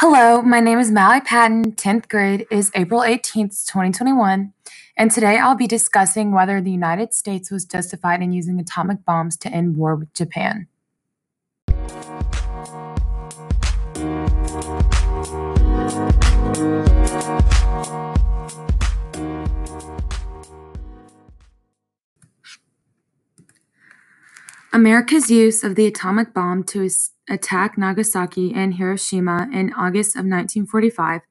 Hello, my name is Mallory Patton. 10th grade is April 18th, 2021, and today I'll be discussing whether the United States was justified in using atomic bombs to end war with Japan. America's use of the atomic bomb to attack Nagasaki and Hiroshima in August of 1945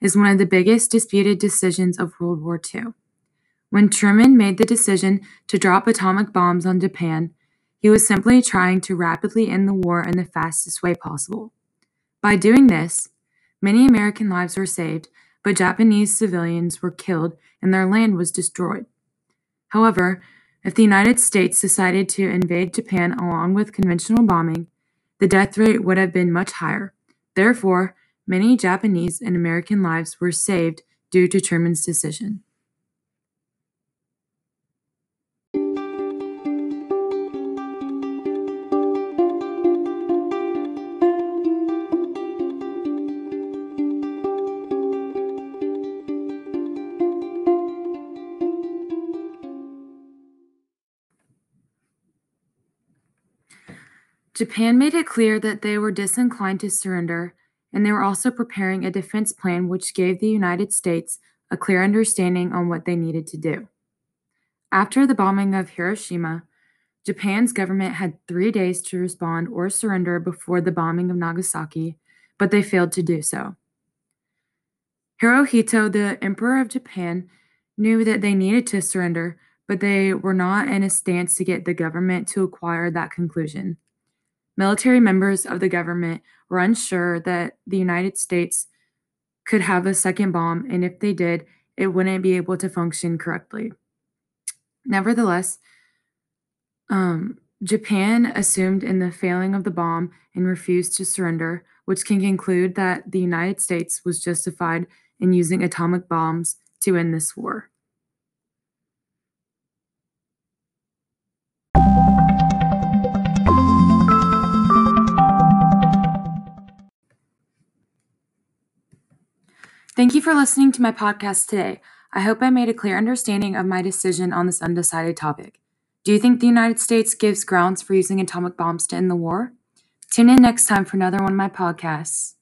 is one of the biggest disputed decisions of World War II. When Truman made the decision to drop atomic bombs on Japan, he was simply trying to rapidly end the war in the fastest way possible. By doing this, many American lives were saved, but Japanese civilians were killed and their land was destroyed. However, if the United States decided to invade Japan along with conventional bombing, the death rate would have been much higher. Therefore, many Japanese and American lives were saved due to Truman's decision. Japan made it clear that they were disinclined to surrender, and they were also preparing a defense plan which gave the United States a clear understanding on what they needed to do. After the bombing of Hiroshima, Japan's government had three days to respond or surrender before the bombing of Nagasaki, but they failed to do so. Hirohito, the Emperor of Japan, knew that they needed to surrender, but they were not in a stance to get the government to acquire that conclusion. Military members of the government were unsure that the United States could have a second bomb, and if they did, it wouldn't be able to function correctly. Nevertheless, um, Japan assumed in the failing of the bomb and refused to surrender, which can conclude that the United States was justified in using atomic bombs to end this war. Thank you for listening to my podcast today. I hope I made a clear understanding of my decision on this undecided topic. Do you think the United States gives grounds for using atomic bombs to end the war? Tune in next time for another one of my podcasts.